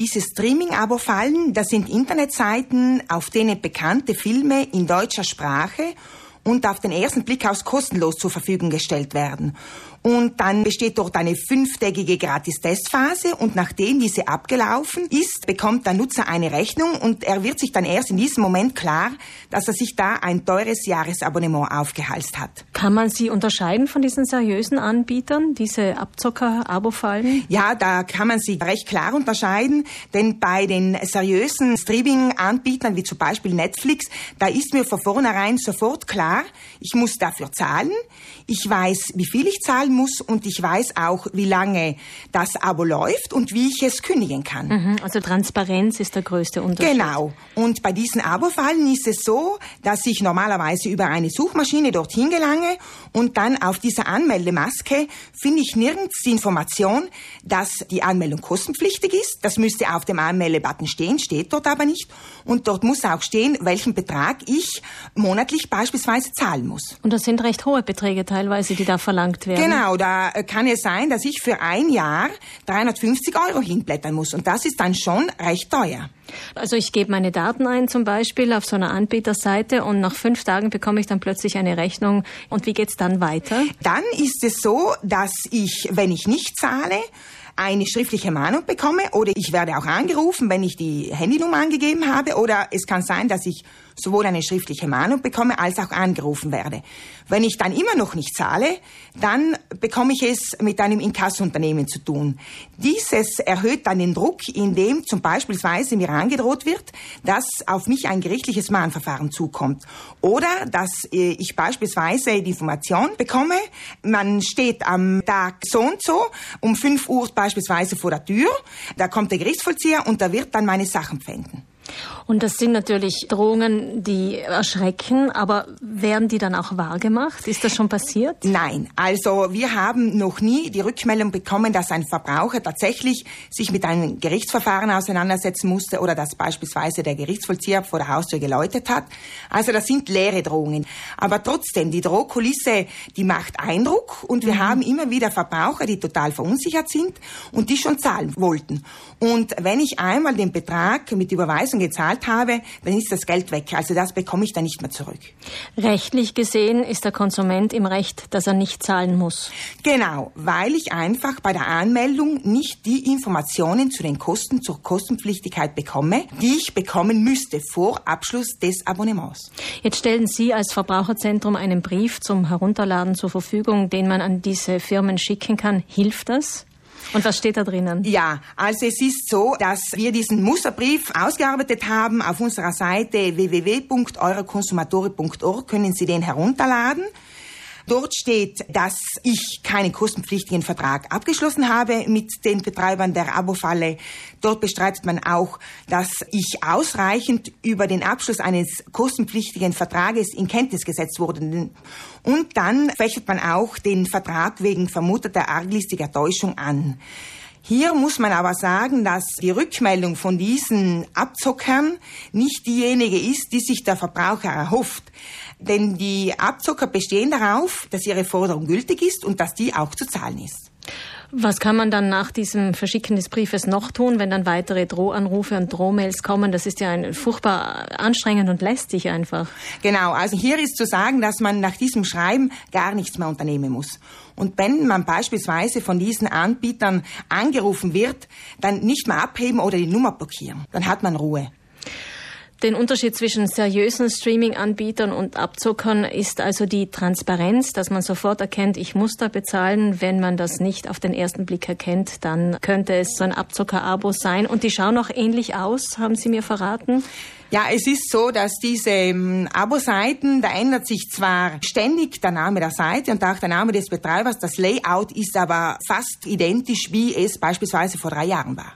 Diese Streaming-Abo fallen, das sind Internetseiten, auf denen bekannte Filme in deutscher Sprache und auf den ersten Blick aus kostenlos zur Verfügung gestellt werden. Und dann besteht dort eine fünftägige Gratis-Testphase und nachdem diese abgelaufen ist, bekommt der Nutzer eine Rechnung und er wird sich dann erst in diesem Moment klar, dass er sich da ein teures Jahresabonnement aufgehalst hat. Kann man sie unterscheiden von diesen seriösen Anbietern, diese Abzocker-Abo-Fallen? Ja, da kann man sie recht klar unterscheiden, denn bei den seriösen Streaming-Anbietern wie zum Beispiel Netflix, da ist mir von vornherein sofort klar, ich muss dafür zahlen, ich weiß, wie viel ich zahlen muss und ich weiß auch, wie lange das Abo läuft und wie ich es kündigen kann. Mhm, also Transparenz ist der größte Unterschied. Genau. Und bei diesen Abo-Fallen ist es so, dass ich normalerweise über eine Suchmaschine dorthin gelange und dann auf dieser Anmeldemaske finde ich nirgends die Information, dass die Anmeldung kostenpflichtig ist. Das müsste auf dem Anmeldebutton stehen, steht dort aber nicht. Und dort muss auch stehen, welchen Betrag ich monatlich beispielsweise zahlen muss. Und das sind recht hohe Beträge teilweise, die da verlangt werden. Genau. Genau, da kann es sein, dass ich für ein Jahr 350 Euro hinblättern muss. Und das ist dann schon recht teuer. Also ich gebe meine Daten ein zum Beispiel auf so einer Anbieterseite und nach fünf Tagen bekomme ich dann plötzlich eine Rechnung. Und wie geht's dann weiter? Dann ist es so, dass ich, wenn ich nicht zahle, eine schriftliche Mahnung bekomme oder ich werde auch angerufen, wenn ich die Handynummer angegeben habe oder es kann sein, dass ich sowohl eine schriftliche Mahnung bekomme als auch angerufen werde. Wenn ich dann immer noch nicht zahle, dann bekomme ich es mit einem Inkassunternehmen zu tun. Dieses erhöht dann den Druck, indem zum beispielsweise mir angedroht wird, dass auf mich ein gerichtliches Mahnverfahren zukommt. Oder dass äh, ich beispielsweise die Information bekomme, man steht am Tag so und so um 5 Uhr beispielsweise vor der Tür, da kommt der Gerichtsvollzieher und da wird dann meine Sachen pfänden. Und das sind natürlich Drohungen, die erschrecken, aber werden die dann auch wahrgemacht? Ist das schon passiert? Nein, also wir haben noch nie die Rückmeldung bekommen, dass ein Verbraucher tatsächlich sich mit einem Gerichtsverfahren auseinandersetzen musste oder dass beispielsweise der Gerichtsvollzieher vor der Haustür geläutet hat. Also das sind leere Drohungen. Aber trotzdem, die Drohkulisse, die macht Eindruck und wir mhm. haben immer wieder Verbraucher, die total verunsichert sind und die schon zahlen wollten. Und wenn ich einmal den Betrag mit Überweisung gezahlt gezahlt habe, dann ist das Geld weg. Also das bekomme ich dann nicht mehr zurück. Rechtlich gesehen ist der Konsument im Recht, dass er nicht zahlen muss. Genau, weil ich einfach bei der Anmeldung nicht die Informationen zu den Kosten, zur Kostenpflichtigkeit bekomme, die ich bekommen müsste vor Abschluss des Abonnements. Jetzt stellen Sie als Verbraucherzentrum einen Brief zum Herunterladen zur Verfügung, den man an diese Firmen schicken kann. Hilft das? Und was steht da drinnen? Ja, also es ist so, dass wir diesen Musterbrief ausgearbeitet haben. Auf unserer Seite www.eurokonsumatori.org können Sie den herunterladen. Dort steht, dass ich keinen kostenpflichtigen Vertrag abgeschlossen habe mit den Betreibern der Abo-Falle. Dort bestreitet man auch, dass ich ausreichend über den Abschluss eines kostenpflichtigen Vertrages in Kenntnis gesetzt wurde. Und dann fächert man auch den Vertrag wegen vermuteter arglistiger Täuschung an. Hier muss man aber sagen, dass die Rückmeldung von diesen Abzockern nicht diejenige ist, die sich der Verbraucher erhofft. Denn die Abzocker bestehen darauf, dass ihre Forderung gültig ist und dass die auch zu zahlen ist. Was kann man dann nach diesem Verschicken des Briefes noch tun, wenn dann weitere Drohanrufe und Drohmails kommen? Das ist ja ein furchtbar anstrengend und lästig einfach. Genau, also hier ist zu sagen, dass man nach diesem Schreiben gar nichts mehr unternehmen muss. Und wenn man beispielsweise von diesen Anbietern angerufen wird, dann nicht mehr abheben oder die Nummer blockieren. Dann hat man Ruhe. Den Unterschied zwischen seriösen Streaming-Anbietern und Abzockern ist also die Transparenz, dass man sofort erkennt, ich muss da bezahlen. Wenn man das nicht auf den ersten Blick erkennt, dann könnte es so ein Abzocker-Abo sein. Und die schauen auch ähnlich aus, haben Sie mir verraten. Ja, es ist so, dass diese ähm, Abo-Seiten, da ändert sich zwar ständig der Name der Seite und auch der Name des Betreibers, das Layout ist aber fast identisch, wie es beispielsweise vor drei Jahren war.